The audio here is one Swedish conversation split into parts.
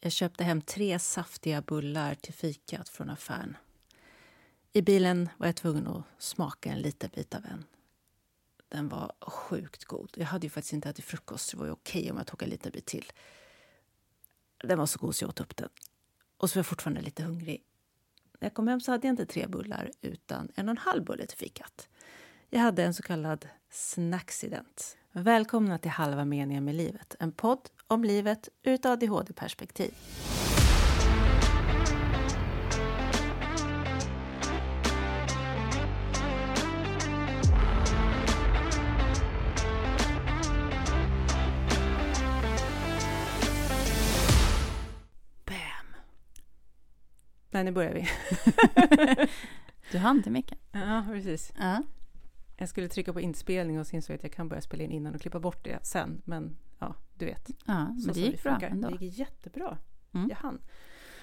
Jag köpte hem tre saftiga bullar till fikat från affären. I bilen var jag tvungen att smaka en liten bit av en. Den var sjukt god. Jag hade ju faktiskt inte ätit frukost, så det var ju okej om jag tog en liten bit till. Den var så god så jag åt upp den. Och så var jag fortfarande lite hungrig. När jag kom hem så hade jag inte tre bullar utan en och en halv bulle till fikat. Jag hade en så kallad snacksident. Välkomna till Halva meningen med livet, en podd om livet ur ett adhd-perspektiv. Bam! Nej, nu börjar vi. Du hann till micken. Ja, precis. Ja. Jag skulle trycka på inspelning och så insåg jag att jag kan börja spela in innan och klippa bort det sen. Men ja, du vet. ja, men så det gick bra funkar. ändå. Det gick jättebra. Mm. Jag hann.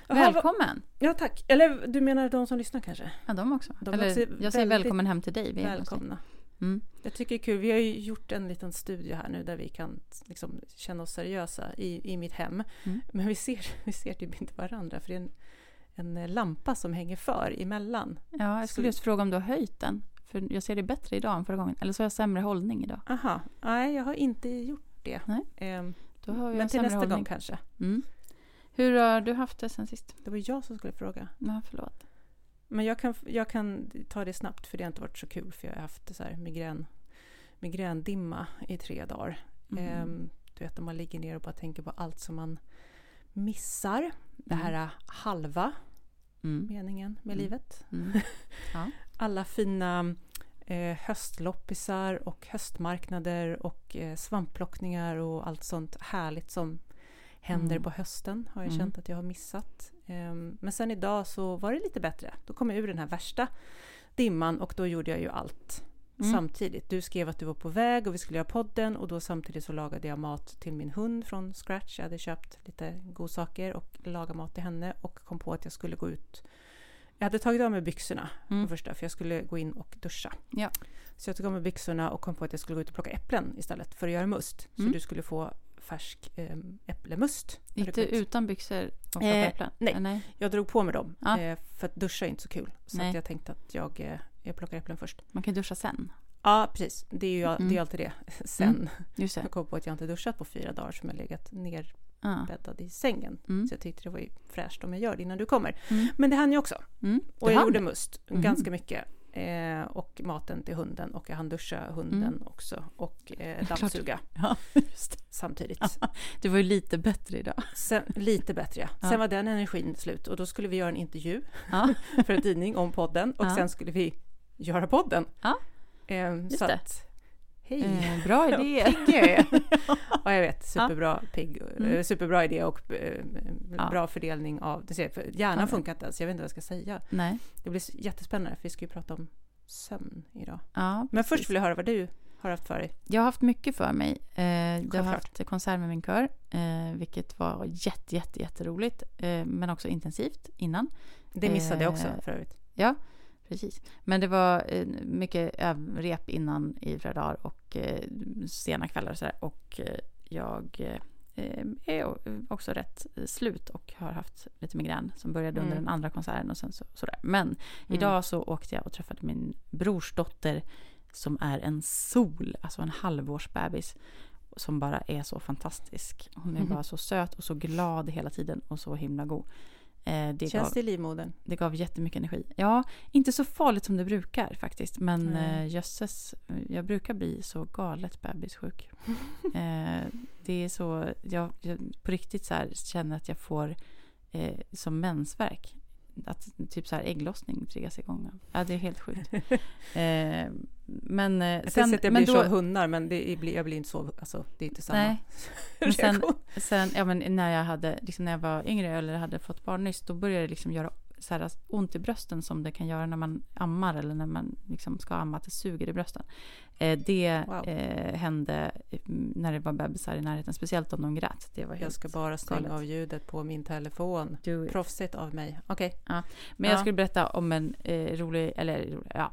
Välkommen! Ja, tack. Eller du menar de som lyssnar kanske? Ja, de också. De Eller, också jag säger välkommen hem till dig. Vi Välkomna. Mm. Jag tycker det är kul. Vi har ju gjort en liten studie här nu där vi kan liksom känna oss seriösa i, i mitt hem. Mm. Men vi ser, vi ser typ inte varandra för det är en, en lampa som hänger för emellan. Ja, jag skulle Så- just fråga om du har höjt den. För jag ser det bättre idag än förra gången. Eller så har jag sämre hållning idag. Aha, nej jag har inte gjort det. Nej. Ehm, Då har jag men till nästa hållning. gång kanske. Mm. Hur har du haft det sen sist? Det var jag som skulle fråga. Ja, förlåt. Men jag kan, jag kan ta det snabbt för det har inte varit så kul för jag har haft så här migrän, migrändimma i tre dagar. Mm. Ehm, du vet när man ligger ner och bara tänker på allt som man missar. Det Mm. här halva Mm. meningen med Mm. livet. Mm. Ja. Alla fina eh, höstloppisar och höstmarknader och eh, svampplockningar och allt sånt härligt som händer Mm. på hösten har jag Mm. känt att jag har missat. Ehm, men sen idag så var det lite bättre. Då kom jag ur den här värsta dimman och då gjorde jag ju allt Mm. samtidigt. Du skrev att du var på väg och vi skulle göra podden och då samtidigt så lagade jag mat till min hund från scratch. Jag hade köpt lite godsaker och lagade mat till henne och kom på att jag skulle gå ut. Jag hade tagit av mig byxorna Mm. för första för jag skulle gå in och duscha. Ja. Så jag tog av mig byxorna och kom på att jag skulle gå ut och plocka äpplen istället för att göra must. Så Mm. du skulle få färsk eh, äpplemust. du Inte utan byxor och plocka Eh, äpplen? nej. Nej. Jag drog på mig dem Ja. eh, för att duscha är inte så kul. Så jag tänkte att jag, eh, jag plockar äpplen först. Man kan duscha sen. Ja, precis. Det är ju Mm. det är alltid det. Sen. Just det. Jag kom på att jag inte duschat på fyra dagar som jag legat nerbäddad Ja. i sängen. Mm. Så jag tyckte det var ju fräscht om jag gör det innan du kommer. Mm. Men det hann jag också. Mm. Och jag gjorde must Mhm. ganska mycket. Eh, och maten till hunden och jag hann duscha hunden Mm. också och eh, dammsuga Ja, samtidigt. Det var ju lite bättre idag. Sen, lite bättre ja. Sen Ja. var den energin slut och då skulle vi göra en intervju Ja. för en tidning om podden och Ja. sen skulle vi göra podden. Ja. Eh, Just så det. att, hej! Eh, bra idé. Pigg jag är. Ja. Superbra, pigg, Mm. eh, superbra idé och eh, Ja. bra fördelning av... Ser, för hjärnan Ja. funkar inte ens. Jag vet inte vad jag ska säga. Nej. Det blir jättespännande för vi ska ju prata om sömn idag. Ja, Men först vill jag höra vad du har haft för dig. Jag har haft mycket för mig. Eh, jag har haft konsert med min kör, vilket var jätte, jätte, jätteroligt, men också intensivt innan. Det missade jag också för övrigt. Ja, precis. Men det var mycket rep innan i flera dagar och sena kvällar och sådär. Och jag eh, är också rätt slut och har haft lite migrän som började under Mm. den andra konserten och sen så, sådär. Men idag så åkte jag och träffade min brorsdotter som är en sol, alltså en halvårsbebis som bara är så fantastisk. Hon är Mhm. bara så söt och så glad hela tiden och så himla god. Eh, det Känns gav, det i livmodern? det gav jättemycket energi. Ja, inte så farligt som det brukar faktiskt. Men eh, jösses, jag brukar bli så galet bebissjuk. eh, det är så, jag, jag på riktigt så här känner att jag får eh, som mensvärk. Att typ så här ägglossning triggas igång. Ja, det är helt sjukt. eh, men eh, Jag sen, sen, att jag men blir då, så hundar, men det blir, jag blir inte så... Alltså, det är inte samma Nej, men sen-. Sen, ja, men när jag hade, liksom när jag var yngre eller hade fått barn nyss, då började det liksom göra så här ont i brösten som det kan göra när man ammar eller när man liksom ska amma, att det suger i brösten. Eh, det Wow. eh, hände mm, när det var bebisar i närheten, speciellt om de grät. Det var Jag ska bara stänga av ljudet på min telefon. Proffsigt av mig. Okej. Men Ja. jag skulle berätta om en eh, rolig, eller rolig, ja,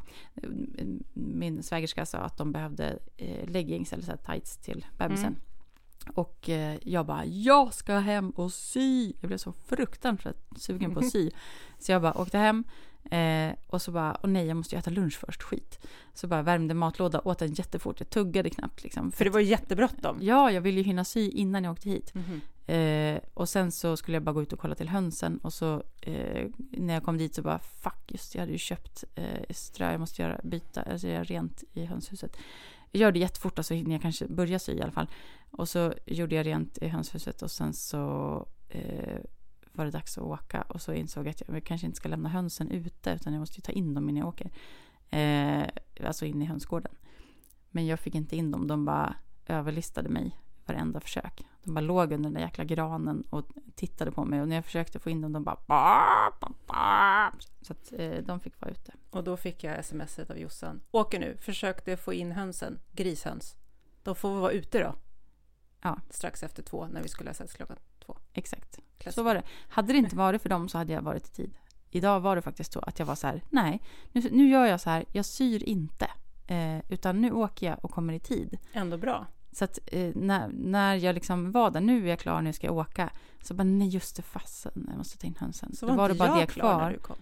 min svägerska sa att de behövde eh, leggings eller så tights till bebisen. Mm. Och eh, jag bara, jag ska hem och sy. Jag blev så fruktansvärt sugen på att sy. Så jag bara åkte hem. Eh, och så bara, åh nej, jag måste ju äta lunch först, skit. Så bara värmde matlåda, åt den jättefort. Jag tuggade knappt liksom. För det var jättebråttom. Ja, jag ville ju hinna sy innan jag åkte hit. Mhm. Eh, och sen så skulle jag bara gå ut och kolla till hönsen. Och så eh, när jag kom dit så bara, fuck, just jag hade ju köpt eh, strö. Jag måste göra, byta, alltså göra rent i hönshuset. Jag gör det jättefort, så hinner jag kanske börja sy i alla fall. Och så gjorde jag rent i hönshuset och sen så eh, var det dags att åka. Och så insåg jag att jag kanske inte ska lämna hönsen ute, utan jag måste ju ta in dem innan jag åker. Eh, alltså in i hönsgården. Men jag fick inte in dem, de bara överlistade mig varenda försök. De bara låg under den där jäkla granen och tittade på mig. Och när jag försökte få in dem, de bara... Så att eh, de fick vara ute. Och då fick jag sms av Jossan. Åker nu, försökte få in hönsen, grishöns. De får vara ute då. Ja. Strax efter två, när vi skulle ha setts klockan två. Exakt. Klass. Så var det. Hade det inte varit för dem så hade jag varit i tid. Idag var det faktiskt så att jag var så här, nej, nu, nu gör jag så här, jag syr inte. Eh, utan nu åker jag och kommer i tid. Ändå bra. Så att eh, när, när jag liksom var där, nu är jag klar, nu ska jag åka. Så bara, nej just det, fasen, jag måste ta in hönsen. Så var, det inte bara jag det klar när du kom.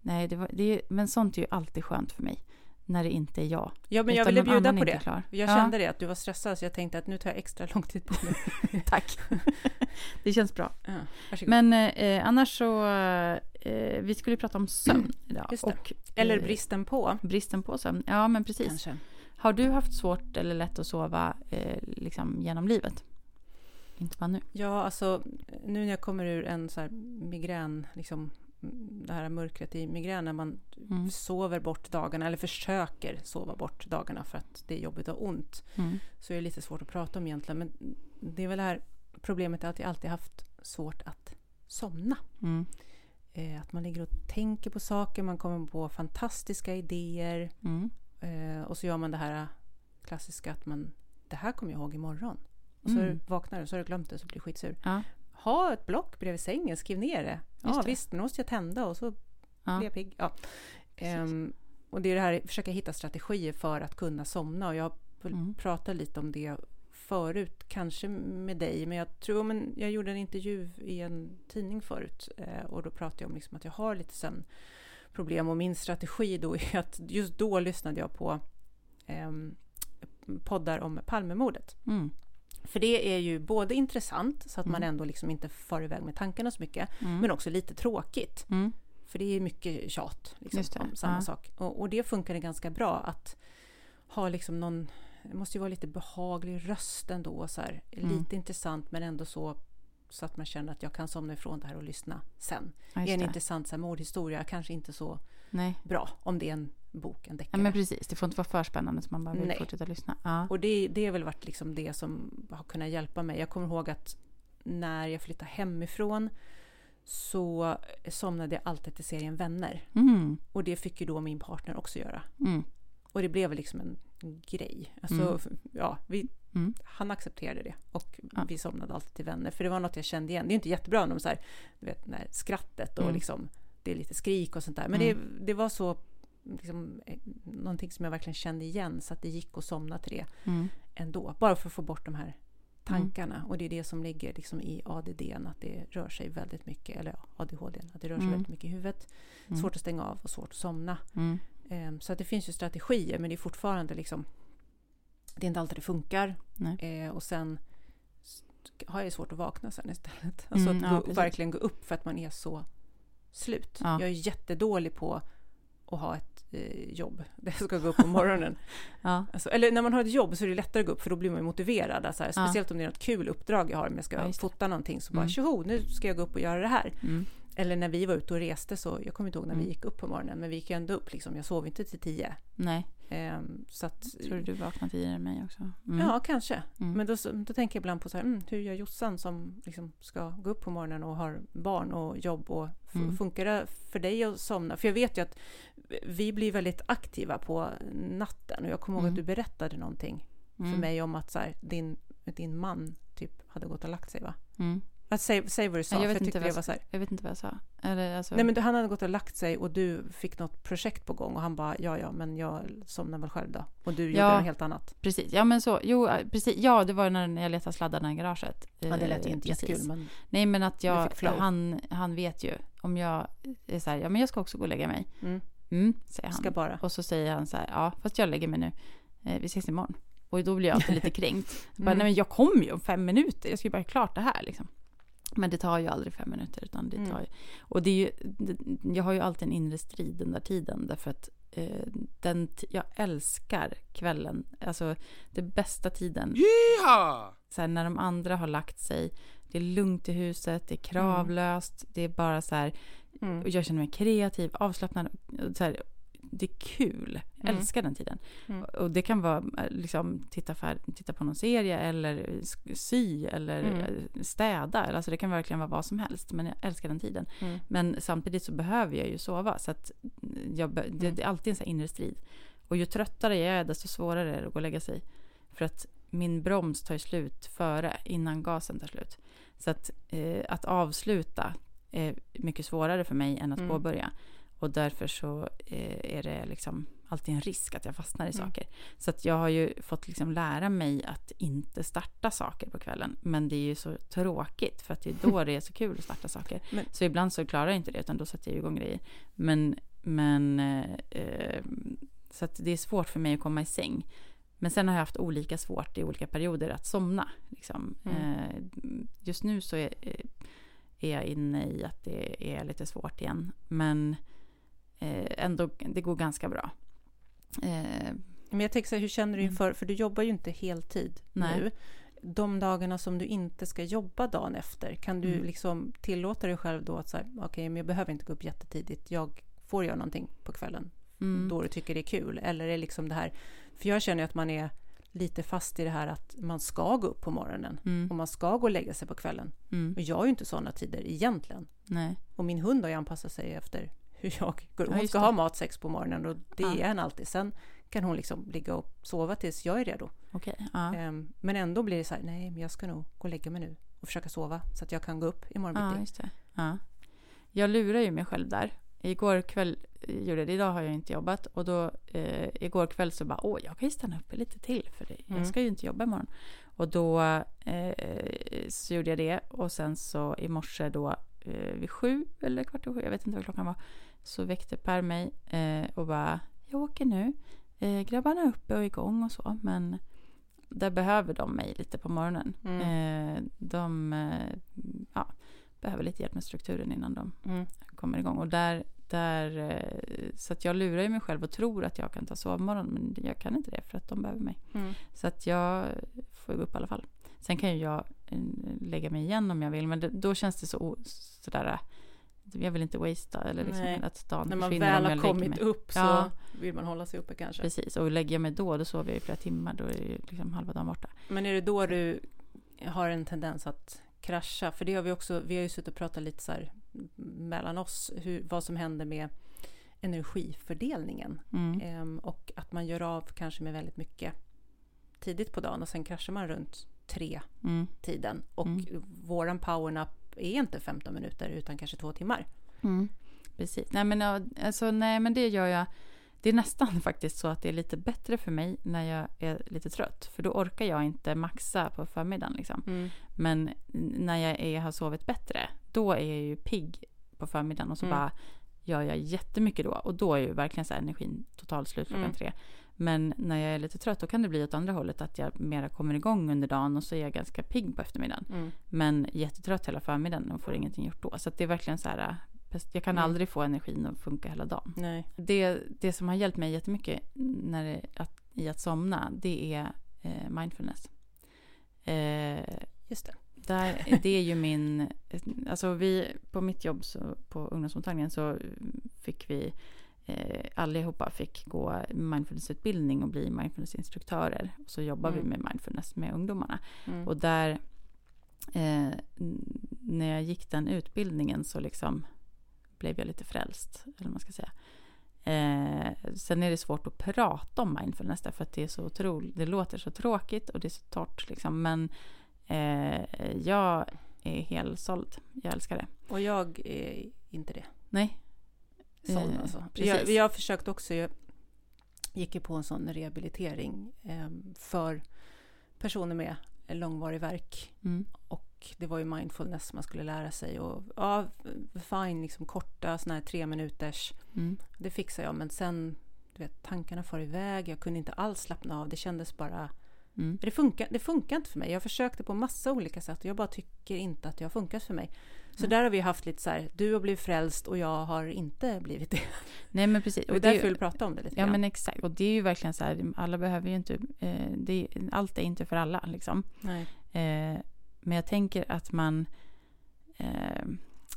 Nej, det var, det men sånt är ju alltid skönt för mig. När det inte är jag. Ja, men jag ville bjuda på det. Klar. Jag Ja, kände det, att du var stressad, så jag tänkte att nu tar jag extra lång tid på mig. Tack. det känns bra. Ja. Men eh, annars så, eh, vi skulle ju prata om sömn idag. Just det. Och, Eller eh, bristen på, bristen på sömn. Ja, men precis. kanske. Har du haft svårt eller lätt att sova eh, liksom genom livet? Inte bara nu. Ja, alltså nu när jag kommer ur en så här migrän, liksom det här mörkret i migrän, när man Mm. sover bort dagarna, eller försöker sova bort dagarna för att det är jobbigt och ont, Mm. så är det lite svårt att prata om egentligen. Men det är väl det här problemet är att jag alltid haft svårt att somna. Mm. Eh, att man ligger och tänker på saker, man kommer på fantastiska idéer Mm. Eh, och så gör man det här klassiska att man, det här kommer jag ihåg imorgon. Och så Mm. vaknar du så har du glömt det så blir du skitsur. Ja. Ha ett block bredvid sängen, skriv ner det. Ja Just det. visst, nu måste jag tända och så Ja. blir jag pigg. Ja. Ehm, och det är det här, försöka hitta strategier för att kunna somna. Och jag Mm. pratade lite om det förut, kanske med dig, men jag tror, men jag gjorde en intervju i en tidning förut eh, och då pratade jag om liksom att jag har lite sömnproblem och min strategi då är att just då lyssnade jag på ehm, poddar om Palmemordet. Mm. För det är ju både intressant, så att man Mm. ändå liksom inte far iväg med tankarna så mycket, Mm. men också lite tråkigt. Mm. För det är mycket tjat liksom, om samma ja. sak. Och, och det funkar det ganska bra att ha liksom någon, det måste ju vara lite behaglig röst ändå, så här, Mm. lite intressant men ändå så, så att man känner att jag kan somna ifrån det här och lyssna sen. Ja, är en intressant så här, mordhistoria, kanske inte så Nej. bra om det är en bok, en Ja, deckare. men precis. Det får inte vara för spännande så man bara vill Nej. fortsätta lyssna. Ja. Och det, det har väl varit liksom det som har kunnat hjälpa mig. Jag kommer ihåg att när jag flyttade hemifrån så somnade jag alltid till serien Vänner. Mm. Och det fick ju då min partner också göra. Mm. Och det blev liksom en grej. Alltså, Mm. ja, vi, Mm. han accepterade det och Ja. vi somnade alltid till vänner. För det var något jag kände igen. Det är inte jättebra när de så här, du vet, när skrattet och Mm. liksom, det är lite skrik och sånt där. Men Mm. det, det var så, liksom, eh, någonting som jag verkligen kände igen så att det gick att somna till det Mm. ändå. Bara för att få bort de här tankarna. Och det är det som ligger liksom i ADD, att det rör sig väldigt mycket, eller ADHD, att det rör sig Mm. väldigt mycket i huvudet. Mm. Svårt att stänga av och svårt att somna. Mm. Ehm, Så att det finns ju strategier, men det är fortfarande liksom... Det är inte alltid det funkar. Eh, och sen har jag svårt att vakna sen istället. Alltså Mm, att ja, gå, precis. verkligen gå upp för att man är så slut. Ja. Jag är jättedålig på att ha ett eh, jobb där jag ska gå upp på morgonen. Ja. Alltså, eller när man har ett jobb så är det lättare att gå upp för då blir man motiverad. Alltså, Ja. speciellt om det är något kul uppdrag jag har, om jag ska Ja, fota någonting så bara Mm. tjoho, nu ska jag gå upp och göra det här. Mm. Eller när vi var ute och reste så, jag kommer inte ihåg när Mm. vi gick upp på morgonen, men vi gick ju ändå upp liksom, jag sov inte till tio. Nej, Ehm, så att, tror du du vaknar tidigare än mig också? Mm. Ja, kanske. Mm. Men då, då tänker jag ibland på så här, mm, hur gör Jossan som liksom ska gå upp på morgonen och har barn och jobb och Mm. funkar det för dig att somna? För jag vet ju att vi blir väldigt aktiva på natten och jag kommer ihåg Mm. att du berättade någonting för Mm. mig om att så här, din, din man typ hade gått och lagt sig va? Att säg, säg vad du sa, jag, för jag tyckte vad det var så här. jag vet inte vad jag sa. Eller, alltså, Nej men du- han hade gått och lagt sig och du fick något projekt på gång och han bara ja ja men jag somnar väl själv då. Och du gjorde Ja. något helt annat. Precis, ja men så, jo äh, precis, ja det var när jag letade sladdarna i garaget. Ja det lät ju Eh, inte precis. jättekul men Nej men att jag, han, han vet ju om jag är så här, ja men jag ska också gå och lägga mig. mm, Mm, säger han. ska bara. Och så säger han så här, ja fast jag lägger mig nu, eh, vi ses imorgon. Och då blir jag alltid lite kränkt. Bara, Mm. Nej men jag kommer ju om fem minuter, jag ska ju bara klart det här liksom. Men det tar ju aldrig fem minuter utan det Mm. tar ju, och det är ju, jag har ju alltid en inre strid den där tiden därför att eh, den, jag älskar kvällen, alltså det bästa tiden så här, när de andra har lagt sig. Det är lugnt i huset, det är kravlöst, det är bara så här, Mm. och jag känner mig kreativ, avslappnad. Så här, det är kul. Jag Mm. älskar den tiden. Mm. Och det kan vara eh, liksom, titta, fär, titta på någon serie eller sy eller Mm. eh, städa. Alltså det kan verkligen vara vad som helst. Men jag älskar den tiden. Mm. Men samtidigt så behöver jag ju sova. Så att jag, det, Mm. det är alltid en sån inre strid. Och ju tröttare jag är desto svårare är det att gå och lägga sig. För att min broms tar slut före, innan gasen tar slut. Så att, eh, att avsluta är mycket svårare för mig än att påbörja. Och därför så eh, är det liksom alltid en risk att jag fastnar i Mm. saker. Så att jag har ju fått liksom lära mig att inte starta saker på kvällen. Men det är ju så tråkigt för att det är då det är så kul att starta saker. Men- Så ibland så klarar jag inte det utan då sätter jag igång grejer. Men, men eh, eh, så att det är svårt för mig att komma i säng. Men sen har jag haft olika svårt i olika perioder att somna. Liksom. Mm. Eh, just nu så är, är jag inne i att det är lite svårt igen. Men eh, ändå, det går ganska bra. Eh, Men jag tänker så här, hur känner du Mm. inför, för du jobbar ju inte heltid Nej. nu. De dagarna som du inte ska jobba dagen efter, kan du Mm. liksom tillåta dig själv då att säga, okej, men jag behöver inte gå upp jättetidigt, jag får göra någonting på kvällen mm, då du tycker det är kul? Eller är det liksom det här, för jag känner ju att man är lite fast i det här att man ska gå upp på morgonen mm, och man ska gå och lägga sig på kvällen. mm, Och jag har ju inte sådana tider egentligen. nej. Och min hund har ju anpassat sig efter hur jag går. Ja, Hon just ska det. ha mat sex på morgonen och det Ja. är en alltid. Sen kan hon liksom ligga och sova tills jag är redo. Okej. ja. Ehm, Men ändå blir det så här, nej, men jag ska nog gå och lägga mig nu och försöka sova så att jag kan gå upp imorgon Ja, bitti. just det. Ja. Jag lurar ju mig själv där. Igår kväll eh, gjorde det, idag har jag inte jobbat och då eh, igår kväll så bara åh jag kan ju stanna uppe lite till för det. Mm. jag ska ju inte jobba imorgon. Och då eh, så gjorde jag det och sen så i morse då eh, vid sju eller kvart i sju, jag vet inte vad klockan var, så väckte Per mig eh, och bara jag åker nu. Eh, grabbarna är uppe och igång och så men där behöver de mig lite på morgonen. Mm. Eh, de eh, ja, behöver lite hjälp med strukturen innan de Mm. kommer igång. Och där, där, eh, så att jag lurar ju mig själv och tror att jag kan ta sovmorgon men jag kan inte det för att de behöver mig. Mm. Så att jag får gå upp i alla fall. Sen kan ju jag eh, lägga mig igen om jag vill men det, då känns det så sådär jag vill inte wastea eller liksom Nej. att dagen När man väl har kommit upp så Ja. vill man hålla sig uppe kanske. Precis, och lägger jag mig då, då sover jag i flera timmar. Då är det liksom halva dagen borta. Men är det då du har en tendens att krascha? För det har vi också, vi har ju suttit och pratat lite så här mellan oss, hur, vad som händer med energifördelningen. Mm. Ehm, och att man gör av kanske med väldigt mycket tidigt på dagen och sen kraschar man runt tre Mm. tiden. Och Mm. våran powernap är inte 15 minuter utan kanske två timmar. Mm. Precis. Nej men, alltså, nej men det gör jag. Det är nästan faktiskt så att det är lite bättre för mig när jag är lite trött. För då orkar jag inte maxa på förmiddagen. Liksom. Men när jag är, har sovit bättre, då är jag ju pigg på förmiddagen. Och så Mm. bara gör jag jättemycket då. Och då är ju verkligen så här energin totalt slut klockan Mm. tre. Men när jag är lite trött då kan det bli åt andra hållet. Att jag mera kommer igång under dagen och så är jag ganska pigg på eftermiddagen. Mm. Men jättetrött hela förmiddagen och får ingenting gjort då. Så det är verkligen så här. Jag kan Mm. aldrig få energin att funka hela dagen. Nej. Det, det som har hjälpt mig jättemycket när det, att, i att somna, det är eh, mindfulness. Eh, Just det. där, det är ju min... Alltså vi, på mitt jobb så, på ungdomsmottagningen så fick vi eh, allihopa fick gå mindfulnessutbildning och bli mindfulnessinstruktörer. Och så jobbar Mm. vi med mindfulness med ungdomarna. Mm. Och där, eh, när jag gick den utbildningen så liksom blev jag lite frälst, eller vad man ska säga. Eh, sen är det svårt att prata om mindfulness därför att det är så otroligt, det låter så tråkigt och det är så torrt liksom. Men eh, jag är helt såld. Jag älskar det. Och jag är inte det. Nej. Såld Eh, alltså. Jag, jag har försökt också, jag gick ju på en sån rehabilitering eh, för personer med långvarig verk. Mm. Och det var ju mindfulness man skulle lära sig. Och ja, fine, liksom korta såna här tre minuters. Mm. Det fixar jag, men sen, du vet, tankarna far iväg. Jag kunde inte alls slappna av. Det kändes bara... Mm. Det funkar, det funkar inte för mig. Jag försökte på massa olika sätt och jag bara tycker inte att det har funkat för mig. Så där har vi haft lite så här, du har blivit frälst och jag har inte blivit det. Nej men precis. Och det är därför jag vill prata om det lite Ja grann. men exakt. Och det är ju verkligen så här, alla behöver ju inte, eh, det, allt är inte för alla liksom. Nej. Eh, men jag tänker att man, eh,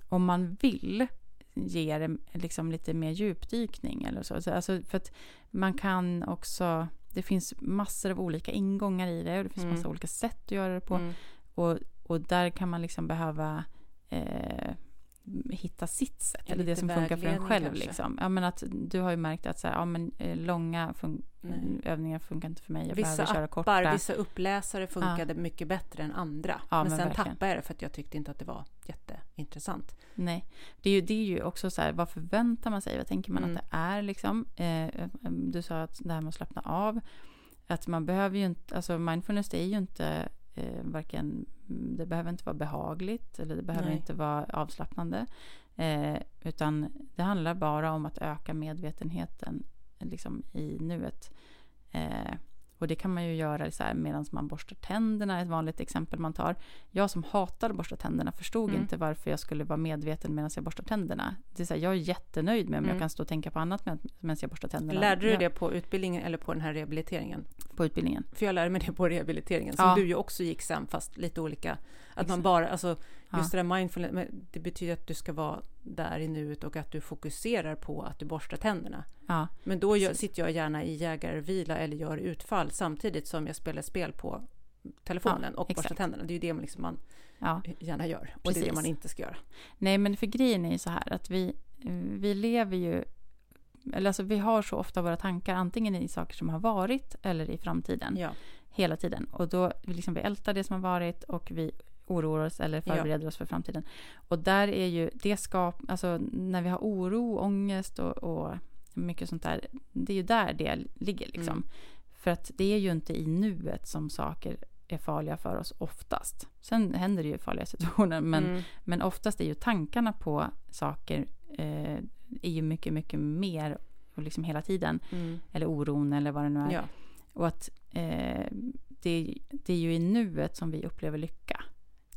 om man vill, ge det liksom lite mer djupdykning eller så. så. Alltså för att man kan också, det finns massor av olika ingångar i det och det finns Mm. massa olika sätt att göra det på. Mm. Och, och där kan man liksom behöva eh, hitta sitt sätt. Ja, eller det som funkar för en själv. Liksom. Ja, men att, du har ju märkt att så här, ja, men, eh, långa fun- Nej. övningar funkar inte för mig. Jag Vissa behöver köra appar, korta. vissa uppläsare funkade mycket bättre än andra. Ja, men men sen verkligen. tappade jag det för att jag tyckte inte att det var jätteintressant. Nej, det är, ju, det är ju också så här, vad förväntar man sig? Vad tänker man Mm. att det är liksom? Eh, du sa att det här med att slappna av. Att man behöver ju inte, alltså mindfulness det är ju inte eh, varken, det behöver inte vara behagligt eller det behöver Nej. inte vara avslappnande. Eh, utan det handlar bara om att öka medvetenheten liksom, i nuet. Eh, och det kan man ju göra så här medan man borstar tänderna, ett vanligt exempel man tar. Jag som hatar att borsta tänderna förstod Mm. inte varför jag skulle vara medveten medan jag borstar tänderna. Det är så här, jag är jättenöjd med om Mm. jag kan stå och tänka på annat med- medan jag borstar tänderna. Lärde du Jag- det på utbildningen eller på den här rehabiliteringen? På utbildningen. För jag lärde mig det på rehabiliteringen, som Ja. du ju också gick sen, fast lite olika. Att man bara, alltså Ja. just det där mindfulness, det betyder att du ska vara där i nuet och att du fokuserar på att du borstar tänderna. Ja, Men då gör, Precis. sitter jag gärna i jägarvila eller gör utfall samtidigt som jag spelar spel på telefonen Ja, och borstar tänderna. Det är ju det man, liksom man ja. gärna gör. Och det är det Precis. man inte ska göra. Nej, men för grejen är ju så här att vi, vi lever ju... Eller alltså vi har så ofta våra tankar antingen i saker som har varit eller i framtiden. Ja. Hela tiden. Och då liksom vi ältar det som har varit och vi oroar oss eller Ja. förbereder oss för framtiden. Och där är ju det skap... Alltså när vi har oro, ångest och, och mycket sånt där. Det är ju där det ligger liksom. Mm. För att det är ju inte i nuet som saker är farliga för oss oftast. Sen händer det ju farliga situationer men mm. men oftast är ju tankarna på saker eh, är ju mycket, mycket mer och liksom hela tiden. Mm. Eller oron eller vad det nu är. Ja. Och att eh, det, det är ju i nuet som vi upplever lycka.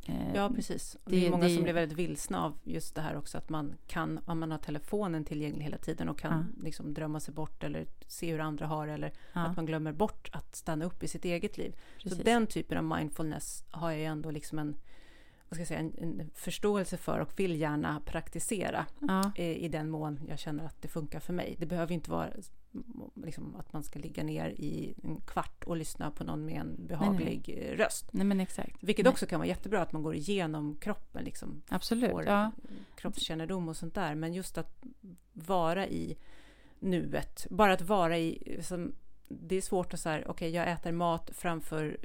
Eh, ja, precis. Det- det är många det som blir väldigt vilsna av just det här också att man kan, om man har telefonen tillgänglig hela tiden och kan liksom drömma sig bort eller se hur andra har eller ja, att man glömmer bort att stanna upp i sitt eget liv. precis. Så den typen av mindfulness har jag ändå liksom en, vad ska jag säga, en, en förståelse för och vill gärna praktisera ja, eh, i den mån jag känner att det funkar för mig. Det behöver inte vara liksom, att man ska ligga ner i en kvart och lyssna på någon med en behaglig eh, röst. nej men exakt. Vilket Nej. också kan vara jättebra att man går igenom kroppen, liksom, Absolut. får Ja, kroppskännedom och sånt där. Men just att vara i nuet, bara att vara i, som, det är svårt att säga, okej jag äter mat framför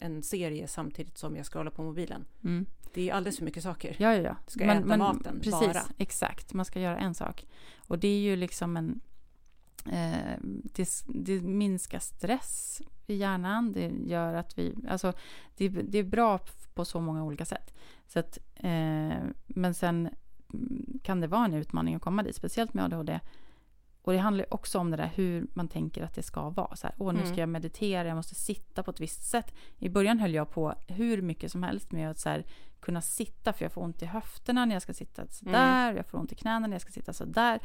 en serie samtidigt som jag scrollar på mobilen. mm. Det är alldeles för mycket saker. ja, ja. ja. Ska äta maten, precis, bara. Exakt, man ska göra en sak. Och det är ju liksom en... Eh, det, det minskar stress i hjärnan. Det gör att vi... Alltså, det, det är bra på så många olika sätt. Så att, eh, men sen mm, kan det vara en utmaning att komma dit, speciellt med ADHD. Och det handlar också om det där hur man tänker att det ska vara. Så här, Åh, nu ska Mm. jag meditera, jag måste sitta på ett visst sätt. I början höll jag på hur mycket som helst med att så här, kunna sitta, för jag får ont i höfterna när jag ska sitta sådär, jag får ont i knäna när jag ska sitta sådär.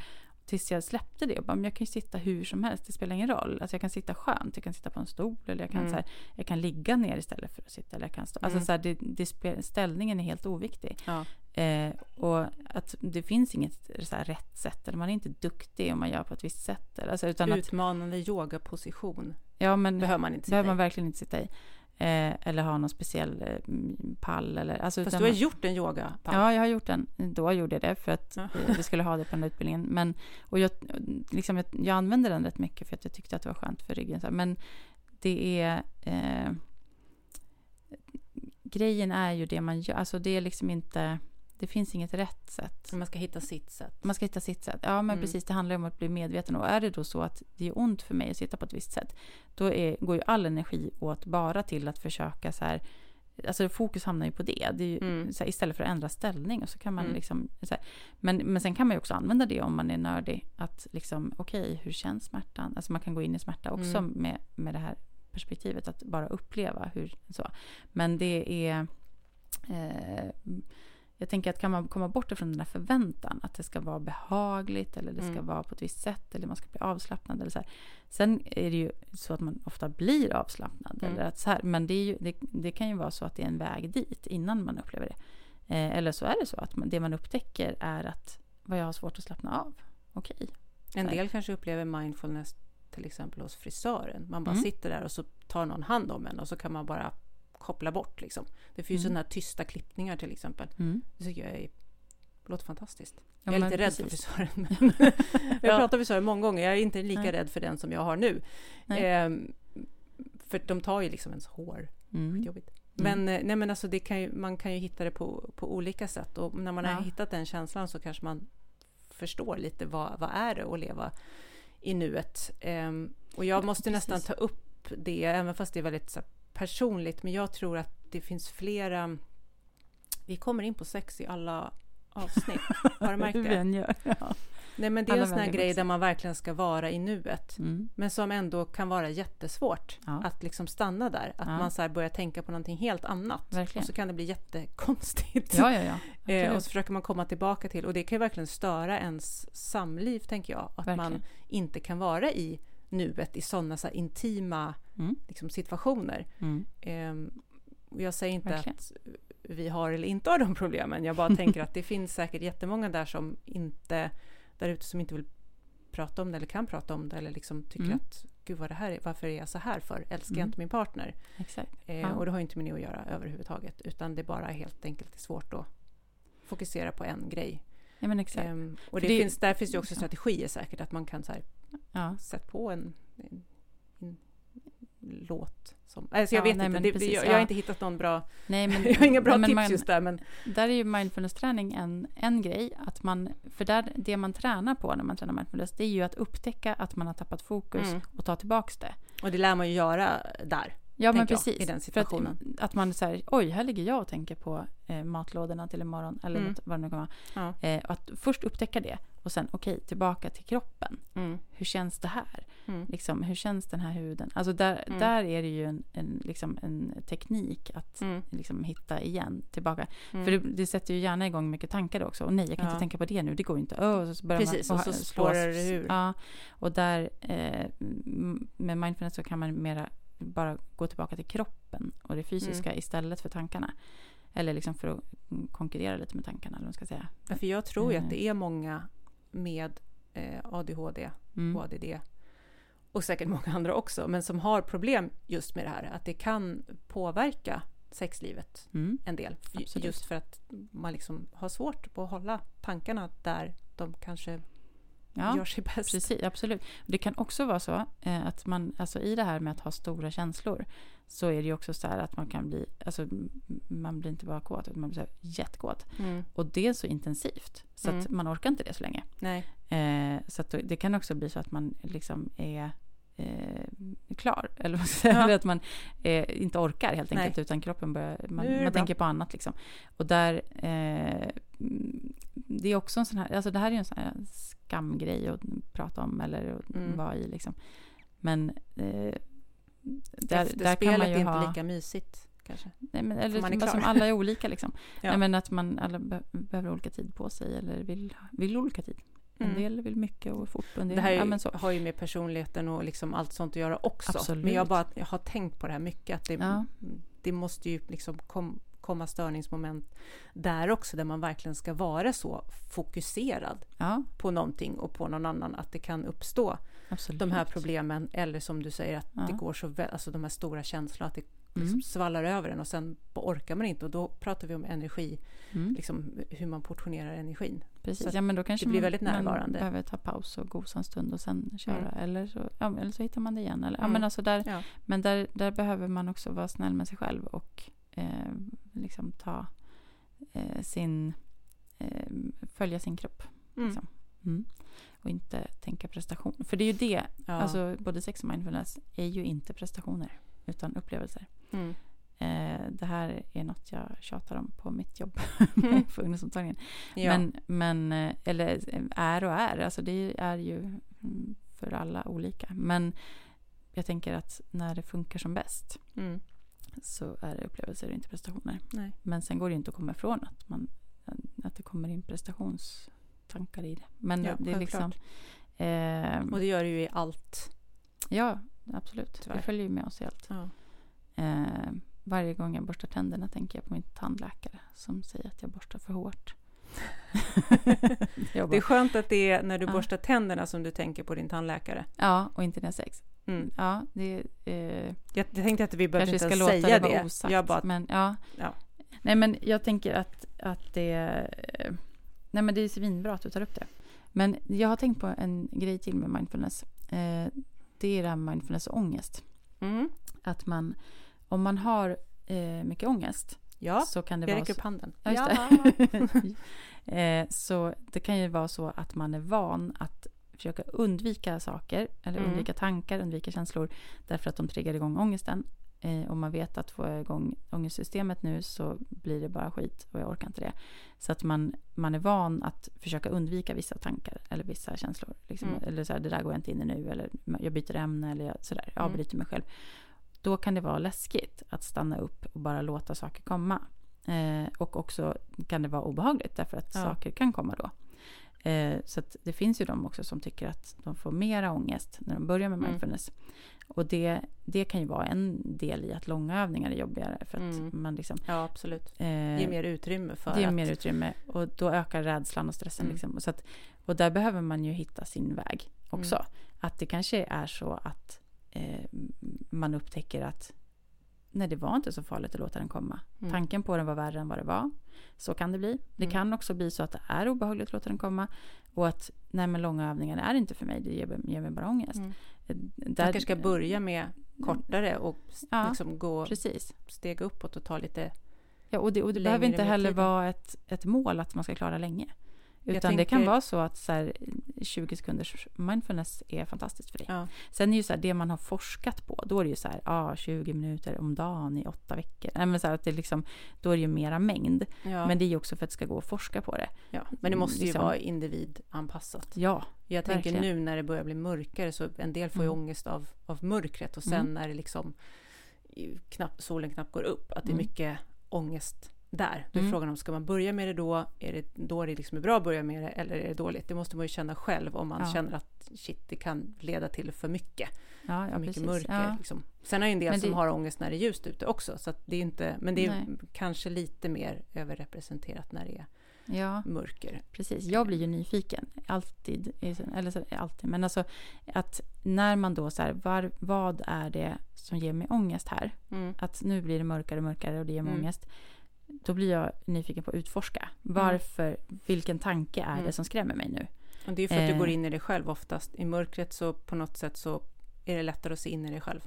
Tills jag släppte det och bara, men jag kan ju sitta hur som helst, det spelar ingen roll. Alltså jag kan sitta skönt, jag kan sitta på en stol eller jag kan, Mm. så här, jag kan ligga ner istället för att sitta. Eller jag kan stå. Alltså Mm. så här, det, det ställningen är helt oviktig. Ja. Eh, och att det finns inget så här, rätt sätt, eller man är inte duktig om man gör på ett visst sätt. Eller, alltså, utan att, Utmanande yogaposition ja, men, behöver man inte sitta behöver man verkligen inte sitta i. Eh, eller ha någon speciell eh, pall. Eller, alltså, Fast du har man- gjort en yoga Ja, jag har gjort den. Då gjorde jag det för att Ja. eh, vi skulle ha det på den utbildningen. Men, och jag, liksom, jag, jag använde den rätt mycket för att jag tyckte att det var skönt för ryggen. Men det är... Eh, grejen är ju det man gör. Alltså det är liksom inte... Det finns inget rätt sätt. Man ska hitta sitt sätt. Man ska hitta sitt sätt. Ja, men Mm. precis. Det handlar om att bli medveten. Och är det då så att det är ont för mig att sitta på ett visst sätt, då är, går ju all energi åt bara till att försöka så här... Alltså fokus hamnar ju på det. det ju, Mm. här, istället för att ändra ställning. Och så kan man Mm. liksom, så här, men, men sen kan man ju också använda det om man är nördig. Att liksom, okej, hur känns smärtan? Alltså man kan gå in i smärta också Mm. med, med det här perspektivet. Att bara uppleva hur så. Men det är... Jag tänker att kan man komma bort ifrån den där förväntan att det ska vara behagligt eller det ska Mm. vara på ett visst sätt eller man ska bli avslappnad eller så här. Sen är det ju så att man ofta blir avslappnad. Mm. Eller att så här, men det, ju, det, det kan ju vara så att det är en väg dit innan man upplever det. Eh, eller så är det så att man, det man upptäcker är att vad jag har svårt att slappna av. Okej. En Nej. del kanske upplever mindfulness till exempel hos frisören. Man bara Mm. sitter där och så tar någon hand om en och så kan man bara koppla bort. Liksom. Det finns Mm. sådana här tysta klippningar till exempel. Mm. Det tycker jag är, låter fantastiskt. Ja, jag är lite rädd för precis. frisören. Men jag har pratat med frisören många gånger. Jag är inte lika Nej. rädd för den som jag har nu. Ehm, för de tar ju liksom ens hår. Mm. Jobbigt. Mm. Men, eh, nej, men alltså det kan ju, man kan ju hitta det på, på olika sätt. Och när man Ja. har hittat den känslan så kanske man förstår lite vad, vad är det att leva i nuet. Ehm, och jag Ja, måste nästan precis. ta upp det, även fast det är väldigt så här, personligt. Men jag tror att det finns flera... Vi kommer in på sex i alla avsnitt. Har du märkt det? än gör. Ja. Nej, men det är Alla en sån här grej också. där man verkligen ska vara i nuet. Mm. Men som ändå kan vara jättesvårt Ja. att liksom stanna där. Att Ja. man så börjar tänka på någonting helt annat. Verkligen. Och så kan det bli jättekonstigt. ja, ja, ja. Eh, och så försöker man komma tillbaka till, och det kan ju verkligen störa ens samliv, tänker jag. Att man Verkligen. inte kan vara i nuet i sådana så intima Mm. liksom, situationer. Mm. Ehm, jag säger inte Verkligen. att vi har eller inte har de problemen. Jag bara tänker att det finns säkert jättemånga där som inte, där ute som inte vill prata om det eller kan prata om det eller liksom tycker Mm. att gud vad det här är, varför är jag så här för? Älskar jag Mm. inte min partner? Exakt. Eh, Ja. Och det har ju inte med det att göra överhuvudtaget utan det bara helt enkelt är svårt att fokusera på en grej. Ja, men exakt. Ehm, och det, det- finns, där finns ju också strategier säkert att man kan så här, Ja. sätta på en, en, en låt. Som, alltså jag Ja, vet nej, inte, det, precis, jag, jag har inte hittat någon bra, Nej, men, jag har inga bra nej, tips man, just där men Där är ju mindfulness-träning en, en grej. Att man, för där, det man tränar på när man tränar mindfulness, det är ju att upptäcka att man har tappat fokus Mm. och ta tillbaks det. och det lär man ju göra där. Ja, men tänker jag, precis. i den För att, situationen. att man säger, oj, här ligger jag och tänker på eh, matlådorna till imorgon, eller Mm. vad det nu kan vara. Ja. Eh, att först upptäcka det och sen, okej, tillbaka till kroppen. Mm. Hur känns det här? Mm. Liksom, hur känns den här huden? Alltså där, Mm. där är det ju en, en, liksom en teknik att Mm. liksom hitta igen, tillbaka. Mm. För det, det sätter ju gärna igång mycket tankar då också. Och nej, jag kan Ja. inte tänka på det nu, det går ju inte. Och så börjar Precis, man, och så slås- spårar det ur. Ja, och där eh, med mindfulness så kan man mera bara gå tillbaka till kroppen och det fysiska Mm. istället för tankarna. Eller liksom för att konkurrera lite med tankarna, eller man ska säga. Ja, för jag tror ju att det är många med eh, ADHD Mm. och ADD och säkert många andra också, men som har problem just med det här, att det kan påverka sexlivet Mm. en del. Absolut. Just för att man liksom har svårt att hålla tankarna där de kanske Ja, gör sig bäst. Precis, absolut. Det kan också vara så eh, att man, alltså i det här med att ha stora känslor, så är det ju också så här att man kan bli, alltså man blir inte bara kåt, utan man blir så här jättekåt. Mm. Och det är så intensivt, så att Mm. man orkar inte det så länge. Nej. Eh, så att det kan också bli så att man liksom är eh, klar. Eller, vad ska jag säga, att man eh, inte orkar helt Nej. enkelt, utan kroppen börjar, man, man tänker på annat. Liksom. Och där, eh, det är också en sån här, alltså det här är ju en sån här skamgrej att prata om eller att Mm. vara i. Liksom. Men eh, där, där kan man är ju inte ha... lika mysigt kanske. Nej, men, eller man är som alla är olika liksom. Ja. Nej, men att man alla be- behöver olika tid på sig eller vill, vill olika tid. En Mm. del vill mycket och fort och en del... Det här ja, är, så. har ju med personligheten och liksom allt sånt att göra också. Absolut. Men jag, bara, jag har tänkt på det här mycket. Att det, Ja. det måste ju liksom kom, komma störningsmoment där också. Där man verkligen ska vara så fokuserad Ja, på någonting och på någon annan. Att det kan uppstå absolut. de här problemen. Eller som du säger, att Ja. det går så väl, alltså de här stora känslorna. Att det liksom Mm. svallar över en och sen orkar man inte. Och då pratar vi om energi, Mm. liksom hur man portionerar energin. Precis, ja men då kanske det blir man, väldigt närvarande. man behöver ta paus och gosa en stund och sen köra. Mm. Eller, så, ja, eller så hittar man det igen. Eller, ja, Mm. men alltså där, Ja. men där, där behöver man också vara snäll med sig själv och eh, liksom ta eh, sin, eh, följa sin kropp. Mm. Liksom. Mm. Och inte tänka prestation. För det är ju det, Ja. alltså både sex och mindfulness är ju inte prestationer utan upplevelser. mm. Eh, det här är något jag tjatar om på mitt jobb Mm. på ungdomsmottagningen. ja. Men, men, eh, eller är och är, alltså det är ju mm, för alla olika. Men jag tänker att när det funkar som bäst mm. Så är det upplevelser och inte prestationer. Nej. Men sen går det inte att komma ifrån att, man, att det kommer in prestationstankar i det. Men Ja, det är liksom... Eh, Och det gör det ju i allt. ja, absolut. Tyvärr. Det följer ju med oss i allt. Ja. Eh, varje gång jag borstar tänderna tänker jag på min tandläkare som säger att jag borstar för hårt. Det är skönt att det är när du Ja. borstar tänderna som du tänker på din tandläkare. ja, och inte när jag sex. Mm. Ja, det eh, Jag, jag tänkte att vi behövde inte ska ens låta säga det det. osagt. Jag bara, men, ja. Ja. Nej, men jag tänker att, att det... eh, Nej, men det är svinbra att du tar upp det. Men jag har tänkt på en grej till med mindfulness. Eh, det är det här med mindfulness och ångest. mm. Att man, om man har eh, mycket ångest ja, så kan det jag räcker upp handen. Ja, Ja. eh, så det kan ju vara så att man är van att försöka undvika saker eller Mm. undvika tankar, undvika känslor därför att de triggar igång ångesten. Eh, och man vet att får jag igång ångestsystemet nu så blir det bara skit och jag orkar inte det. Så att man, man är van att försöka undvika vissa tankar eller vissa känslor. Liksom. Mm. Eller så här, det där går jag inte in i nu eller jag byter ämne eller jag, sådär, jag Mm. avbryter mig själv. Då kan det vara läskigt att stanna upp och bara låta saker komma. Eh, och också kan det vara obehagligt därför att Ja. saker kan komma då. Eh, så det finns ju de också som tycker att de får mera ångest när de börjar med Mm. mindfulness. Och det, det kan ju vara en del i att långa övningar är jobbigare för att Mm. man liksom ja, absolut. eh, Ge mer utrymme för ger att... mer utrymme och då ökar rädslan och stressen. Mm. Liksom. Så att, och där behöver man ju hitta sin väg också. Mm. Att det kanske är så att eh, man upptäcker att nej, det var inte så farligt att låta den komma. Mm. Tanken på den var värre än vad det var. Så kan det bli. Det Mm. kan också bli så att det är obehagligt att låta den komma. Och att nej, men långa övningar är inte för mig, det ger, ger mig bara ångest. Mm. Eh, Där, kanske ska börja med kortare och Ja, liksom gå Precis. steg uppåt och ta lite... Ja, och det, och det behöver inte heller vara ett, ett mål att man ska klara länge. Utan det kan tänker- vara så att så här, 20 sekunders mindfulness är fantastiskt för dig. Ja. Sen är ju så här, det man har forskat på, då är det ju så här, ah, 20 minuter om dagen i åtta veckor. Nej, men så här, att det liksom, då är det ju mera mängd. Ja. Men det är ju också för att det ska gå att forska på det. ja. Men det måste ju liksom- vara individanpassat. Ja, Jag tänker Verkligen. nu när det börjar bli mörkare så en del får ju Mm. ångest av, av mörkret och sen Mm. när det liksom knappt, solen knappt går upp, att det är Mm. mycket ångest där. Då är Mm. frågan om ska man börja med det då? Är det då det liksom är bra att börja med det eller är det dåligt? Det måste man ju känna själv om man Ja. känner att shit, det kan leda till för mycket, ja, för ja mycket precis. mörker. Liksom. Sen har ju en del Men som det- har ångest när det är ljust ute också, så det är inte, men det är Nej. kanske lite mer överrepresenterat när det är ja, mörker. precis. Jag blir ju nyfiken, alltid. Eller så, alltid, men alltså att när man då så här, var, vad är det som ger mig ångest här? Mm. att nu blir det mörkare och mörkare och det ger mig Mm. ångest. Då blir jag nyfiken på att utforska. Varför, vilken tanke är Mm. det som skrämmer mig nu? Och det är för att du Eh. går in i dig själv oftast. I mörkret så på något sätt så är det lättare att se in i dig själv.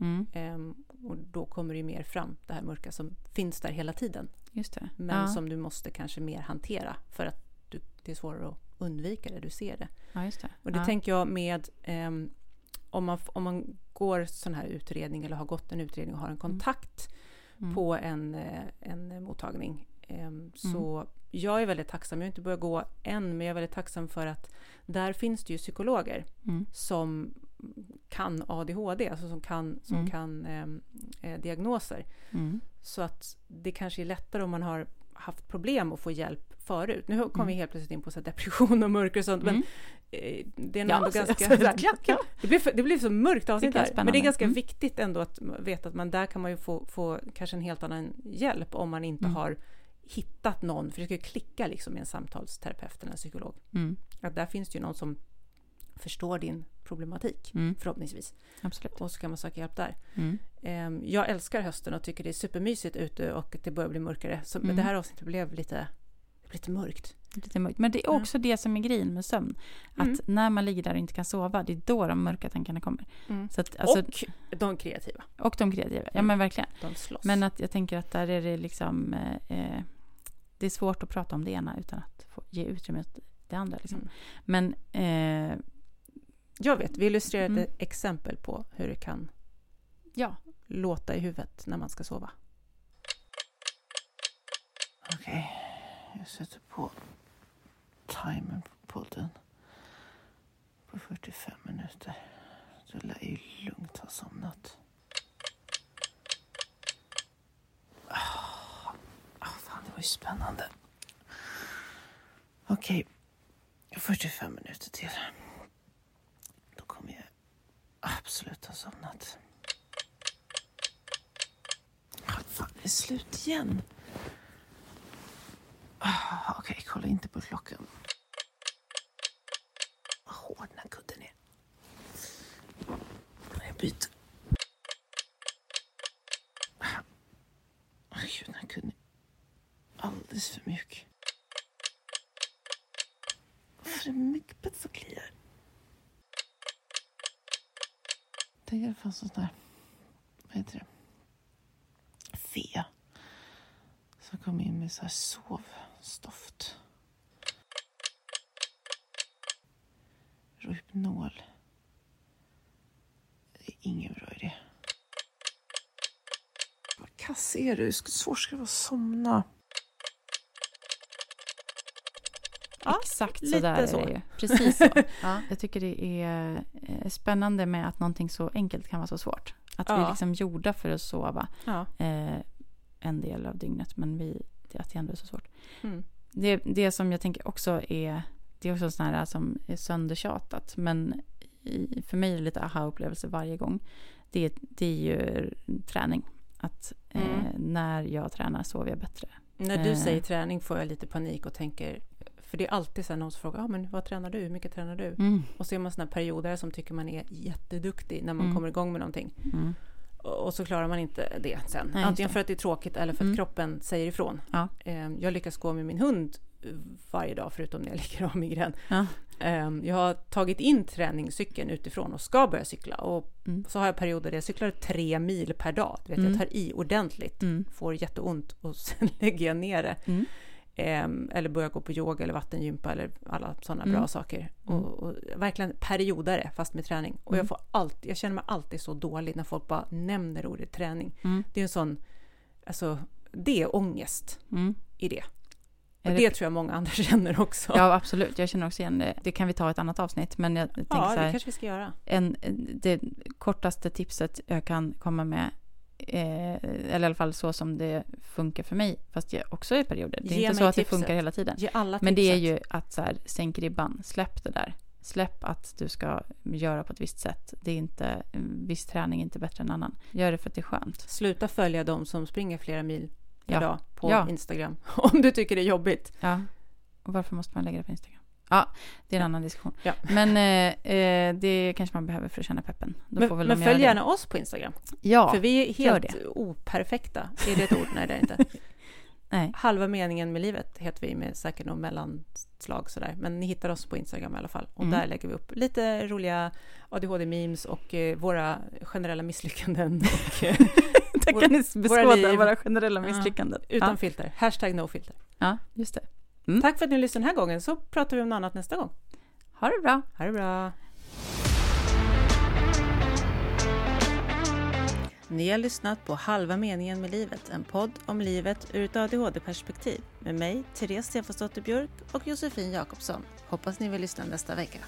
Mm, Ehm, och då kommer det mer fram, det här mörka som finns där hela tiden. just det. Men ja, som du måste kanske mer hantera för att du, det är svårare att undvika det, du ser det. ja, just det. Och det ja. tänker jag med ehm, om, man, om man går sån här utredning eller har gått en utredning och har en kontakt Mm. På en, eh, en mottagning. Ehm, Så jag är väldigt tacksam, jag har inte börjat gå än, men jag är väldigt tacksam för att där finns det ju psykologer Mm. som kan ADHD, alltså som kan, som Mm. kan ehm, eh, diagnoser. Mm. Så att det kanske är lättare om man har haft problem att få hjälp förut. Nu kom Mm. vi helt plötsligt in på så depression och mörker och sånt, men Mm. eh, det är nog Ja, ändå så- ganska... så- så här, ja, ja. det, blev, det blev så mörkt avsnitt här. Men det är ganska Mm. viktigt ändå att veta att man där kan man ju få, få kanske en helt annan hjälp om man inte Mm. har hittat någon, för det ska ju klicka liksom med en samtalsterapeut eller en psykolog. Mm. Att där finns det ju någon som förstår din problematik, Mm. förhoppningsvis. Absolut. Och så kan man söka hjälp där. Mm. Ehm, Jag älskar hösten och tycker det är supermysigt ute och det börjar bli mörkare. Så Mm. det här avsnittet blev lite, lite mörkt. Lite mörkt. Men det är också det som är grejen med sömn. Att Mm. när man ligger där och inte kan sova, det är då de mörka tankarna kommer. Mm. Så att, alltså, och de kreativa. och de kreativa. Ja, Mm. men verkligen. De slåss. Men att jag tänker att där är det liksom... Eh, eh, det är svårt att prata om det ena utan att få ge utrymme åt det andra. Liksom. Men eh, Jag vet, vi illustrerar Mm. ett exempel på hur det kan ja, låta i huvudet när man ska sova. Okej, jag sätter på timern på podden på 45 minuter. Så lär ju lugnt ha somnat. Ah, ah, fan, det var ju spännande. Okej, 45 minuter till. Absolut har somnat. Fan, det är slut igen. Ah, Okej, kolla inte på klockan. Vad hård den här kudden är. Jag byter. Ah. Gud, den här kudden är alldeles för mjuk. Varför är det myggbett som kliar? Tänk att det fanns sån där, vad heter det? fe Som kom in med så här sovstoft. Rohypnol. Det är ingen bra idé. Vad kass är du? Hur svårt ska det vara att somna? Ja, exakt så där är så. det ju. Precis så. Ja. Jag tycker det är eh, spännande med att någonting så enkelt kan vara så svårt. Att vi Ja. är liksom gjorda för att sova ja. eh, en del av dygnet, men vi, det, att det ändå är så svårt. Mm. Det, det som jag tänker också är, det är också sånt här som är söndertjatat, men i, för mig är det lite aha-upplevelse varje gång. Det, det är ju träning. Att eh, Mm. när jag tränar sover jag bättre. När du Eh. säger träning får jag lite panik och tänker för det är alltid så någon som frågar ah, men vad tränar du, hur mycket tränar du? Mm. Och så är man sådana perioder som tycker man är jätteduktig när man Mm. kommer igång med någonting. Mm. Och så klarar man inte det sen. Nej, Antingen det. för att det är tråkigt eller för att Mm. kroppen säger ifrån. Ja. Eh, Jag lyckas gå med min hund eh, varje dag förutom när jag ligger av migrän. Ja. Eh, Jag har tagit in träningscykeln utifrån och ska börja cykla. Och Mm. så har jag perioder där jag cyklar tre mil per dag. Du vet, Mm. Jag tar i ordentligt, Mm. får jätteont och sen lägger jag ner det. Ehm, eller börja gå på yoga eller vattengympa eller alla sådana Mm. bra saker. Mm. Och, och verkligen periodare fast med träning. Och Mm. jag, får alltid, jag känner mig alltid så dålig när folk bara nämner ordet träning. Mm. Det är en sån, alltså det är ångest Mm. i det. Och det, det- tror jag många andra känner också. Ja, absolut. Jag känner också igen det. Det kan vi ta i ett annat avsnitt. Men jag tänker Ja, så det här, kanske vi ska göra. en, det kortaste tipset jag kan komma med, eh, eller i alla fall så som det funkar för mig, fast jag också i perioder. Det är Ge inte så att det funkar hela tiden. Men det är ju att så här, sänk ribban, släpp det där. Släpp att du ska göra på ett visst sätt. Det är inte, en viss träning är inte bättre än annan. Gör det för att det är skönt. Sluta följa de som springer flera mil Ja. dag på Ja. Instagram. Om du tycker det är jobbigt. Ja. Och varför måste man lägga det på Instagram? Ja, det är en annan diskussion. Ja. Men eh, eh, det kanske man behöver för att känna peppen. Då får Men, väl men följ det. gärna oss på Instagram. Ja, För vi är helt operfekta. Är det ett ord? Nej, det är inte. nej. Halva meningen med livet heter vi med säkert något mellanslag sådär. Men ni hittar oss på Instagram i alla fall. Och Mm. där lägger vi upp lite roliga ADHD-memes och eh, våra generella misslyckanden. Och, eh, Där kan ni våra beskåda liv. våra generella Ja. misslyckanden. utan Ja. filter. Hashtag no filter. ja, just det. Mm. Tack för att ni lyssnade den här gången. Så pratar vi om något annat nästa gång. Ha det bra. Ha det bra. Ni har lyssnat på Halva meningen med livet, en podd om livet ur ett ADHD-perspektiv med mig, Therese Stefansdotter Björk och Josefin Jakobsson. Hoppas ni vill lyssna nästa vecka.